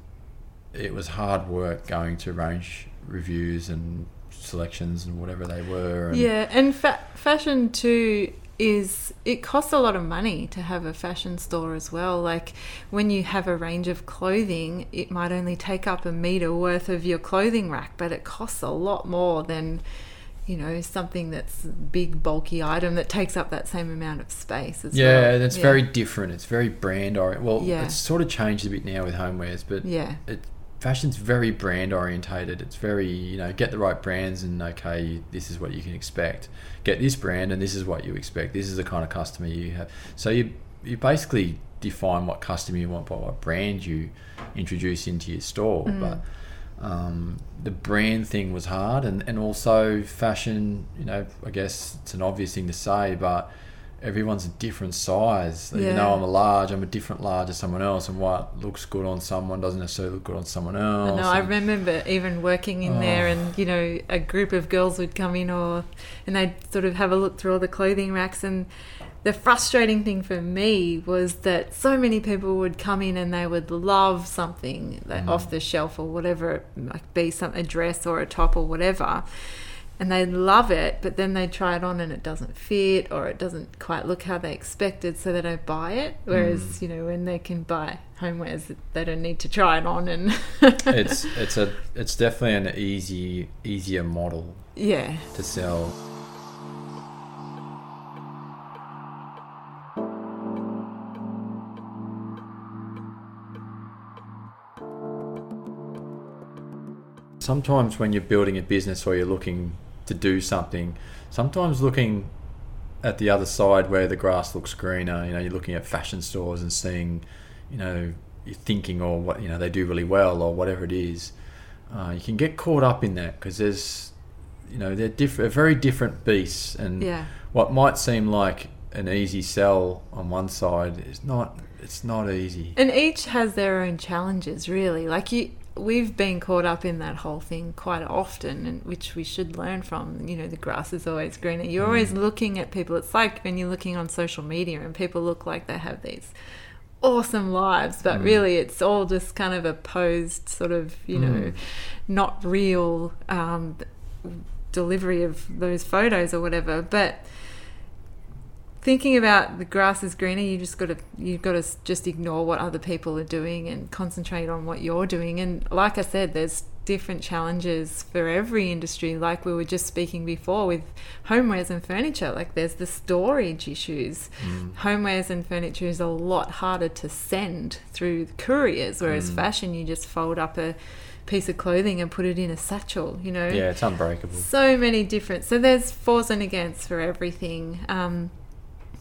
it was hard work going to range reviews and selections and whatever they were. And Yeah, and fa- fashion too is it costs a lot of money to have a fashion store as well. Like when you have a range of clothing, it might only take up a meter worth of your clothing rack, but it costs a lot more than you know something that's big bulky item that takes up that same amount of space as Yeah, well. that's very different. It's very brand oriented. Well, Yeah. it's sort of changed a bit now with homewares, but yeah it fashion's very brand orientated. It's very you know get the right brands and okay, this is what you can expect. Get this brand and this is what you expect. This is the kind of customer you have. So you you basically define what customer you want by what brand you introduce into your store. Mm. But um, the brand thing was hard, and and also fashion. You know, I guess it's an obvious thing to say, but everyone's a different size. Even Yeah. though I'm a large, I'm a different large to someone else, and what looks good on someone doesn't necessarily look good on someone else. know. I remember even working in there, Oh. and you know, a group of girls would come in, or and they'd sort of have a look through all the clothing racks. And the frustrating thing for me was that so many people would come in and they would love something that Mm. off the shelf or whatever, it might be some a dress or a top or whatever. And they love it, but then they try it on and it doesn't fit or it doesn't quite look how they expected, so they don't buy it. Whereas, Mm. you know, when they can buy homewares, they don't need to try it on and it's it's a it's definitely an easy easier model yeah. to sell. Sometimes when you're building a business or you're looking to do something, sometimes looking at the other side where the grass looks greener, you know, you're looking at fashion stores and seeing, you know, you're thinking or what, you know, they do really well or whatever it is. Uh, you can get caught up in that because there's, you know, they're different, very different beasts, and Yeah. what might seem like an easy sell on one side is not. It's not easy. And each has their own challenges, really. Like you, we've been caught up in that whole thing quite often, and which we should learn from. You know, the grass is always greener. You're mm. always looking at people. It's like when you're looking on social media and people look like they have these awesome lives, but mm. really it's all just kind of a posed sort of, you know, mm. not real um, delivery of those photos or whatever. But thinking about the grass is greener, you just got to you've got to just ignore what other people are doing and concentrate on what you're doing. And like I said, there's different challenges for every industry. Like we were just speaking before with homewares and furniture. Like there's the storage issues. Homewares and furniture is a lot harder to send through couriers, whereas fashion you just fold up a piece of clothing and put it in a satchel. You know Yeah, it's unbreakable. so many different so there's fors and against for everything um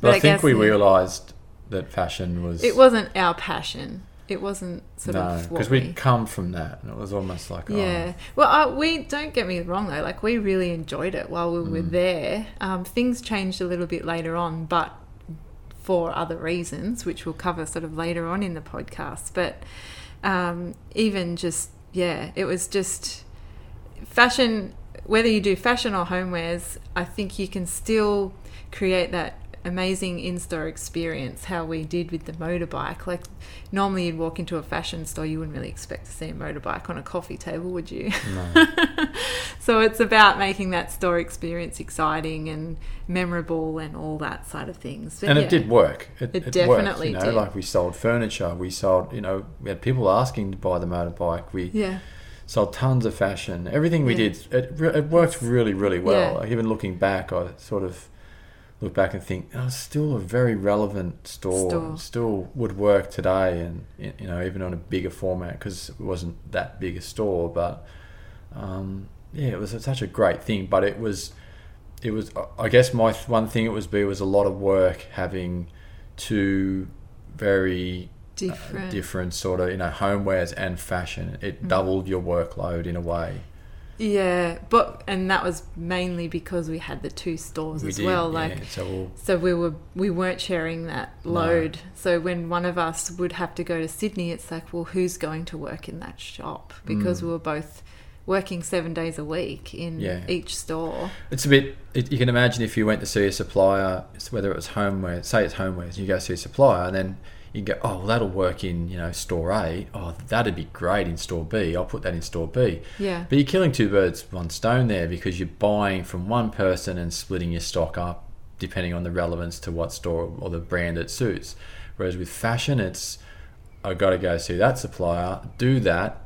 But I, I think we realised that fashion was it wasn't our passion. It wasn't sort no of because we, we'd come from that, and it was almost like yeah. Well uh, we don't get me wrong though. Like we really enjoyed it while we were Mm. there. Um, things changed a little bit later on but for other reasons which we'll cover sort of later on in the podcast. But um, even just yeah it was just fashion whether you do fashion or homewares i think you can still create that amazing in-store experience how we did with the motorbike like normally you'd walk into a fashion store you wouldn't really expect to see a motorbike on a coffee table would you No. so it's about making that store experience exciting and memorable and all that side of things But and yeah. it did work. It, It it definitely worked, you know, did. Like we sold furniture, we sold, you know, we had people asking to buy the motorbike. We yeah sold tons of fashion. Everything we Yeah. did, it, it worked really, really well. Yeah. Like even looking back, I sort of look back and think, oh, still a very relevant store. Store. Still would work today, and you know, even on a bigger format because it wasn't that big a store. But um, yeah, it was such a great thing. But it was, it was. I guess my th- one thing it was be was a lot of work having two very different uh, different sort of you know homewares and fashion. Mm. It doubled your workload in a way. Yeah, but and that was mainly because we had the two stores We as did, well. yeah, Like so we'll, so we were we weren't sharing that load. So when one of us would have to go to Sydney, it's like, well, who's going to work in that shop? Because Mm. we were both working seven days a week in Yeah. each store. it's a bit. It, you can imagine if you went to see a supplier, whether it was homeware, say it's homewares, you go see a supplier, and then you go, oh, well, that'll work in you know store A. Oh, that'd be great in store B. I'll put that in store B. Yeah, But you're killing two birds with one stone there because you're buying from one person and splitting your stock up depending on the relevance to what store or the brand it suits. Whereas with fashion, it's I've got to go see that supplier, do that,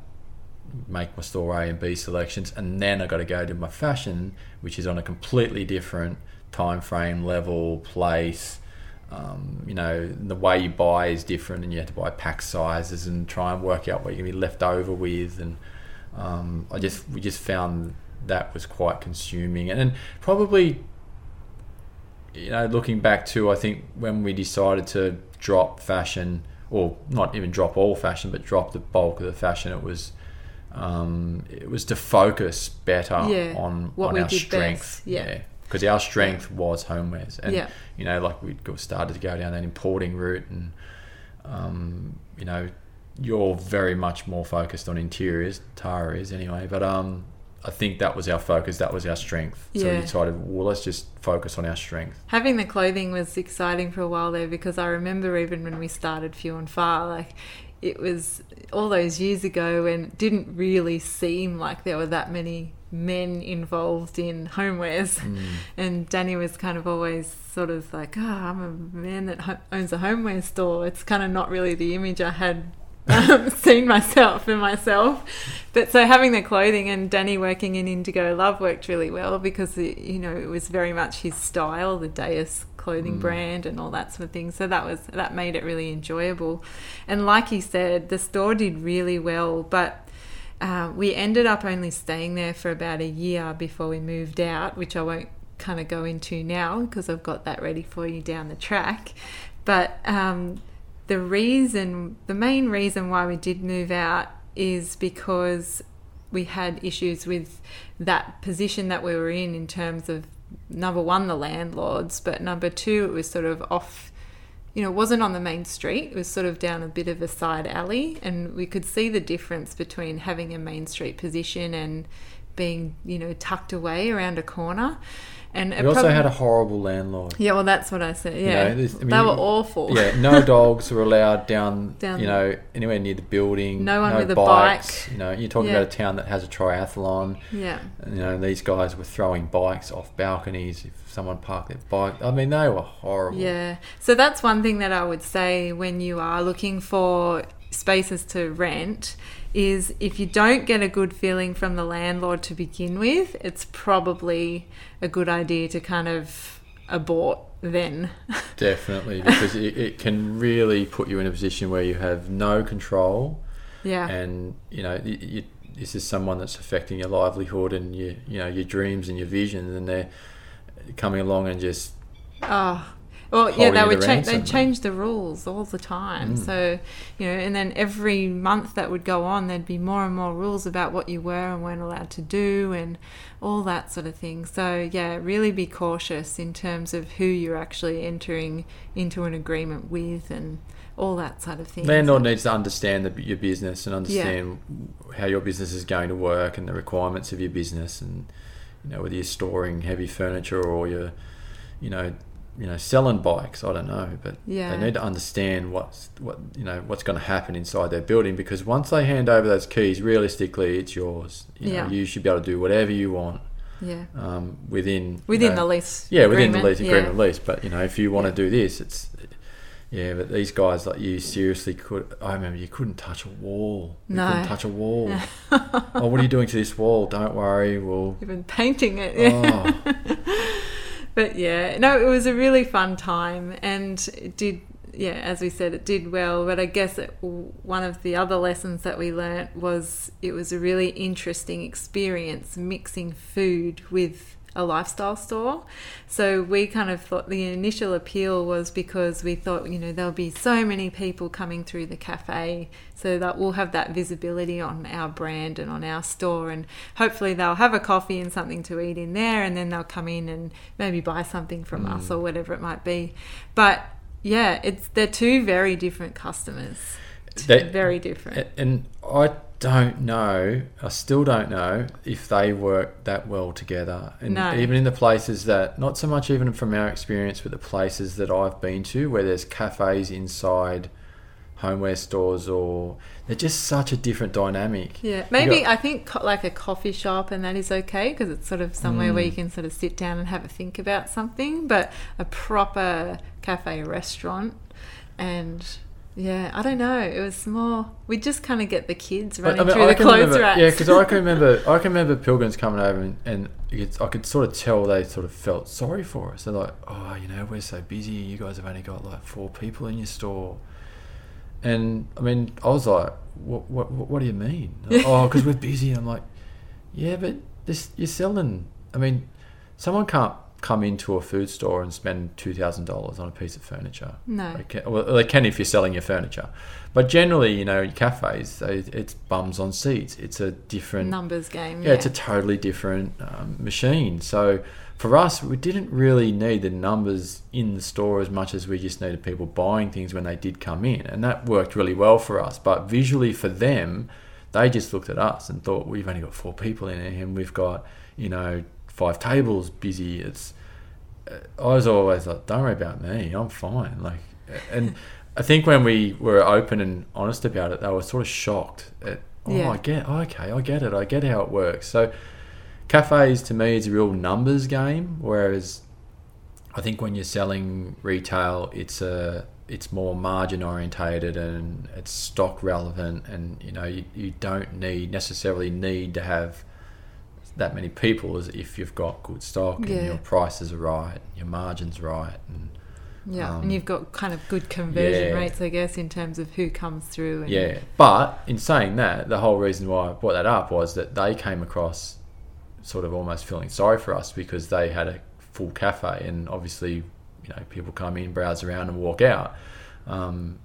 make my store A and B selections, and then I've got to go to my fashion, which is on a completely different time frame, level, place. Um, you know, the way you buy is different, and you have to buy pack sizes and try and work out what you're gonna be left over with. And um, I just we just found that was quite consuming, and then probably, you know, looking back to I think when we decided to drop fashion, or not even drop all fashion, but drop the bulk of the fashion, it was. Um, it was to focus better Yeah, on, what on we our did strength. best, yeah. Because our strength was homewares, and Yeah. you know, like we started to go down that importing route, and um, you know, you're very much more focused on interiors. Tara is anyway, but um, I think that was our focus. That was our strength. So we decided, well, let's just focus on our strength. having the clothing was exciting for a while there because I remember even when we started Few and Far, like it was all those years ago and it didn't really seem like there were that many men involved in homewares. Mm. And Danny was kind of always sort of like, oh, I'm a man that ho- owns a homeware store. It's kind of not really the image I had um, seen myself in myself. But so having the clothing and Danny working in Indigo Love worked really well because, it, you know, it was very much his style, the Deus clothing Mm. brand and all that sort of thing. So that was, that made it really enjoyable. And like he said, the store did really well, but uh, we ended up only staying there for about a year before we moved out, which I won't kind of go into now because I've got that ready for you down the track. But um, the reason, the main reason why we did move out is because we had issues with that position that we were in, in terms of number one, the landlords, but number two, it was sort of off you know, it wasn't on the main street. It was sort of down a bit of a side alley, and we could see the difference between having a main street position and being, you know, tucked away around a corner. And we also had a horrible landlord. Yeah, well, that's what I said. Yeah, You know, this- I mean, they were awful. Yeah, no dogs were allowed down, Down- you know, anywhere near the building. No one with a bikes. bike. You know, you're talking Yeah. about a town that has a triathlon. yeah. You know, these guys were throwing bikes off balconies if someone parked their bike. I mean, they were horrible. Yeah. So that's one thing that I would say when you are looking for spaces to rent is if you don't get a good feeling from the landlord to begin with, it's probably a good idea to kind of abort then. Definitely, because it, it can really put you in a position where you have no control, yeah. and you know, you, you, this is someone that's affecting your livelihood and your, you know, your dreams and your visions, and they're coming along and just Oh, well, yeah, they would change. They change the rules all the time. Mm. So, you know, and then every month that would go on, there'd be more and more rules about what you were and weren't allowed to do, and all that sort of thing. So, yeah, really be cautious in terms of who you're actually entering into an agreement with, and all that sort of thing. landlord needs to understand the, your business and understand how your business is going to work and the requirements of your business and you know whether you're storing heavy furniture or you're you know you know selling bikes I don't know but Yeah. they need to understand what's what you know what's going to happen inside their building because once they hand over those keys realistically it's yours you know Yeah. you should be able to do whatever you want Yeah, um, within you within know, the lease. yeah, within the agreement, lease yeah. agreement lease. But you know, if you want to do this, it's yeah. But these guys, like you, seriously could. I remember you couldn't touch a wall. You No. couldn't touch a wall. oh, what are you doing to this wall? Don't worry, we'll. You've been painting it. Yeah. Oh, but yeah, no, it was a really fun time, and it did. Yeah, as we said, it did well. But I guess it, one of the other lessons that we learnt was it was a really interesting experience mixing food with a lifestyle store. So we kind of thought the initial appeal was because we thought, you know, there'll be so many people coming through the cafe, so that we'll have that visibility on our brand and on our store, and hopefully they'll have a coffee and something to eat in there, and then they'll come in and maybe buy something from hmm. us or whatever it might be. But yeah, it's they're two very different customers. They- very different. And I don't know. I still don't know if they work that well together. And No. even in the places that, not so much even from our experience, but the places that I've been to, where there's cafes inside homeware stores, or they're just such a different dynamic. Yeah, maybe got- I think co- like a coffee shop and that is okay because it's sort of somewhere Mm. where you can sort of sit down and have a think about something. But a proper cafe restaurant, and yeah, I don't know. It was more. We just kind of get the kids running through the clothes remember, racks. Yeah, because I can remember, I can remember pilgrims coming over and, and it's, I could sort of tell they sort of felt sorry for us. They're like, oh, you know, we're so busy. You guys have only got like four people in your store. And I mean, I was like, what, what, what do you mean? oh, because we're busy. I'm like, yeah, but this you're selling. I mean, someone can't come into a food store and spend two thousand dollars on a piece of furniture. No. They can, well, they can if you're selling your furniture, but generally, you know, cafes, they, it's bums on seats. It's a different numbers game. yeah, it's a totally different um, machine. So for us, we didn't really need the numbers in the store as much as we just needed people buying things when they did come in, and that worked really well for us. But visually for them, they just looked at us and thought we've only got four people in here, and we've got you know five tables busy. It's I was always like, don't worry about me, I'm fine. Like, and I think when we were open and honest about it, they were sort of shocked at, oh, Yeah. I get, oh, okay, I get it, I get how it works. So, cafes to me is a real numbers game, whereas I think when you're selling retail, it's a it's more margin orientated and it's stock relevant, and you know you, you don't need necessarily need to have that many people is if you've got good stock and your prices are right, your margins right, and yeah, um, and you've got kind of good conversion yeah. rates, I guess, in terms of who comes through. And, Yeah, but in saying that, the whole reason why I brought that up was that they came across sort of almost feeling sorry for us because they had a full cafe, and obviously, you know, people come in, browse around, and walk out. Um,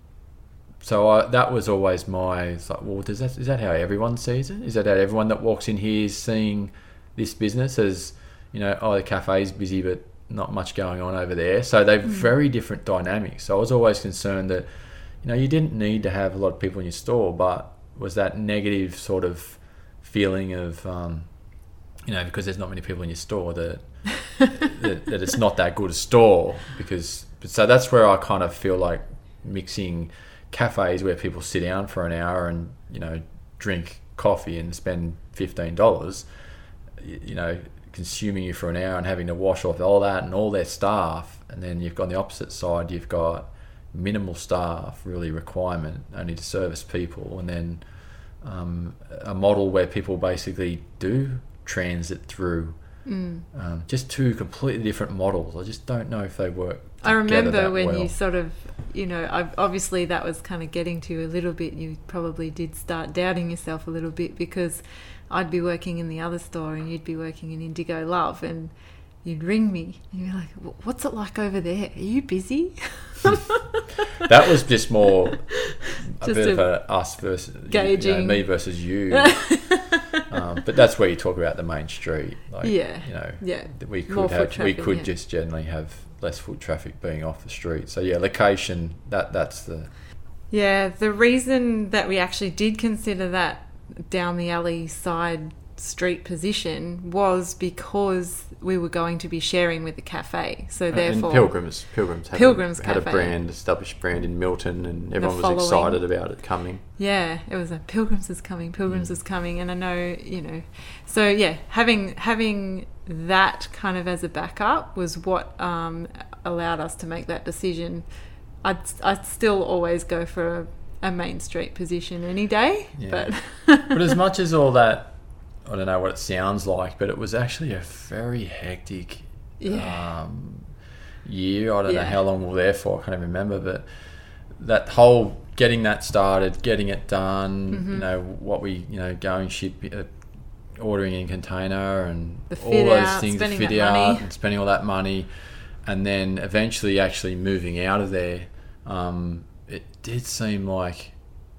so I, that was always my it's like, well, does that is that how everyone sees it? Is that how everyone that walks in here is seeing this business as you know, oh, the cafe's busy, but not much going on over there. So they're very different dynamics. So I was always concerned that, you know, you didn't need to have a lot of people in your store, but was that negative sort of feeling of, um, you know, because there's not many people in your store that, that, that it's not that good a store because so that's where I kind of feel like mixing cafes where people sit down for an hour and you know drink coffee and spend fifteen dollars, you know, consuming you for an hour and having to wash off all that and all their staff, and then you've got on the opposite side you've got minimal staff, really requirement only to service people, and then um, a model where people basically do transit through. Mm. Um, just two completely different models. I just don't know if they work. I remember when well. you sort of, you know, I, obviously that was kind of getting to you a little bit. You probably did start doubting yourself a little bit because I'd be working in the other store and you'd be working in Indigo Love and you'd ring me and you'd be like, what's it like over there? Are you busy? that was just more a Just bit of a- a us versus you know, Gauging. me versus you. um, but that's where you talk about the main street. Like, Yeah. you know, Yeah. we could have we could yeah. just generally have less foot traffic being off the street. So yeah, location that that's the Yeah, the reason that we actually did consider that down the alley side street position was because we were going to be sharing with the cafe. So therefore, and Pilgrims Pilgrims had, Pilgrims a, had a Cafe. brand established brand in Milton, and everyone was excited about it coming. Yeah, it was a Pilgrims is coming, Pilgrims Mm. is coming, and I know you know. So yeah, having having that kind of as a backup was what um, allowed us to make that decision. I'd I'd still always go for a, a main street position any day, Yeah. but But as much as all that, I don't know what it sounds like, but it was actually a very hectic Yeah. um, year. I don't know how long we were there for. I can't even remember. But that whole getting that started, getting it done, Mm-hmm. you know, what we, you know, going ship, uh, ordering in container and all those out, things, the fit out money. and spending all that money. And then eventually actually moving out of there, um, it did seem like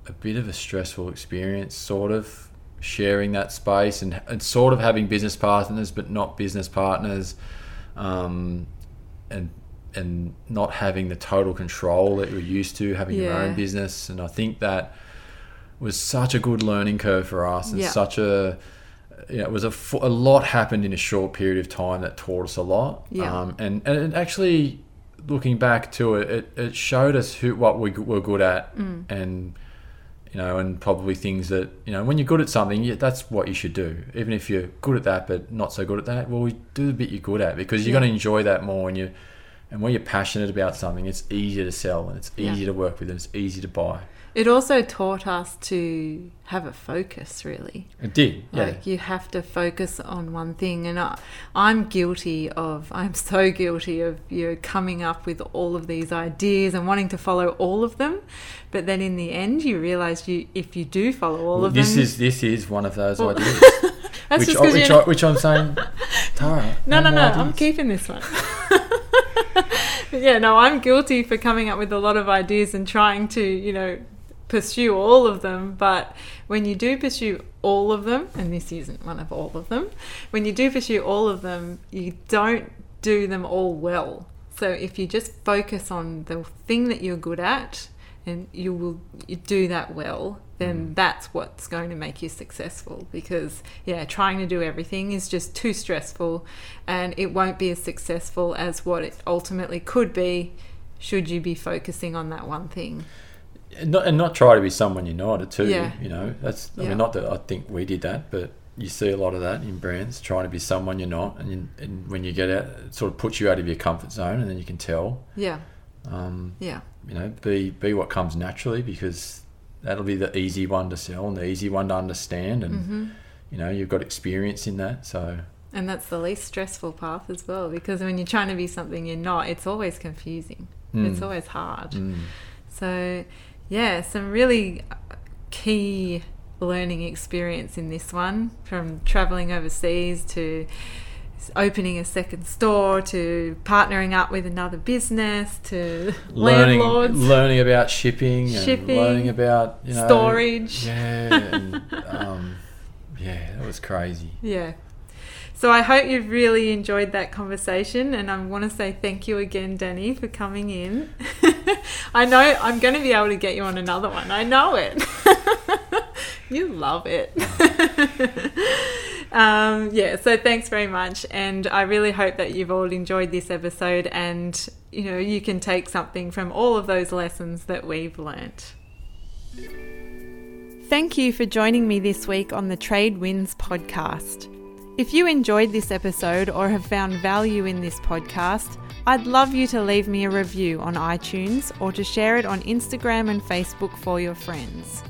a bit of a stressful experience, sort of sharing that space and, and sort of having business partners, but not business partners, um, and and not having the total control that you're used to having your own business. And I think that was such a good learning curve for us, and Yeah. such a you know, it was a, a lot happened in a short period of time that taught us a lot. Yeah. Um, and, and actually, looking back to it, it, it showed us who what we were good at Mm. and, you know, and probably things that, you know, when you're good at something, yeah, that's what you should do. Even if you're good at that, but not so good at that, well, do the bit you're good at because you're Yeah. going to enjoy that more and you, and when you're passionate about something, it's easier to sell and it's Yeah. easier to work with and it's easy to buy. It also taught us to have a focus. Really, It did, yeah. Like you have to focus on one thing, and I, I'm guilty of. I'm so guilty of you know coming up with all of these ideas and wanting to follow all of them, but then in the end you realise you if you do follow all of this them, is this is one of those Well, ideas. that's which, I, which, I, which I'm saying, Tara. No, no, no. I'm keeping this one. yeah, no, I'm guilty for coming up with a lot of ideas and trying to, you know, pursue all of them. But when you do pursue all of them, and this isn't one of all of them, when you do pursue all of them, you don't do them all well. So if you just focus on the thing that you're good at and you will you do that well, then mm. that's what's going to make you successful. Because yeah, trying to do everything is just too stressful, and it won't be as successful as what it ultimately could be. Should you be focusing on that one thing? And not, and not try to be someone you're not too. Yeah. You know, that's I Yeah. mean, not that I think we did that, but you see a lot of that in brands trying to be someone you're not, and, you, and when you get out, it sort of puts you out of your comfort zone, and then you can tell. Yeah, Um, yeah, you know, be be what comes naturally because that'll be the easy one to sell and the easy one to understand, and hmm you know, you've got experience in that, so. and that's the least stressful path as well. Because when you're trying to be something you're not, it's always confusing. It's Mm. always hard. Mm. So, yeah, some really key learning experience in this one from traveling overseas to opening a second store to partnering up with another business to learning landlords, learning about shipping, and Shipping, learning about you know storage. Yeah, and, um, yeah, that was crazy. Yeah. So I hope you've really enjoyed that conversation, and I want to say thank you again, Danny, for coming in. I know I'm going to be able to get you on another one. I know it. you love it. um, yeah, so thanks very much, and I really hope that you've all enjoyed this episode, and you know you can take something from all of those lessons that we've learnt. Thank you for joining me this week on the Trade Wins podcast. If you enjoyed this episode or have found value in this podcast, I'd love you to leave me a review on iTunes or to share it on Instagram and Facebook for your friends.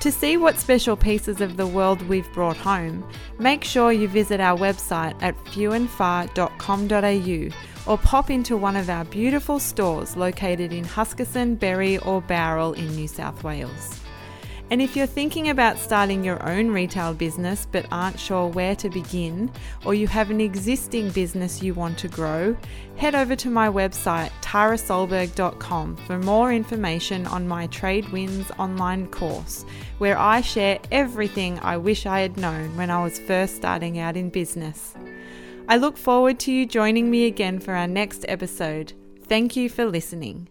To see what special pieces of the world we've brought home, make sure you visit our website at fewandfar.com.au or pop into one of our beautiful stores located in Huskisson, Berry, or Bowral in New South Wales. And if you're thinking about starting your own retail business but aren't sure where to begin, or you have an existing business you want to grow, head over to my website tarasolberg.com for more information on my Trade Wins online course, where I share everything I wish I had known when I was first starting out in business. I look forward to you joining me again for our next episode. Thank you for listening.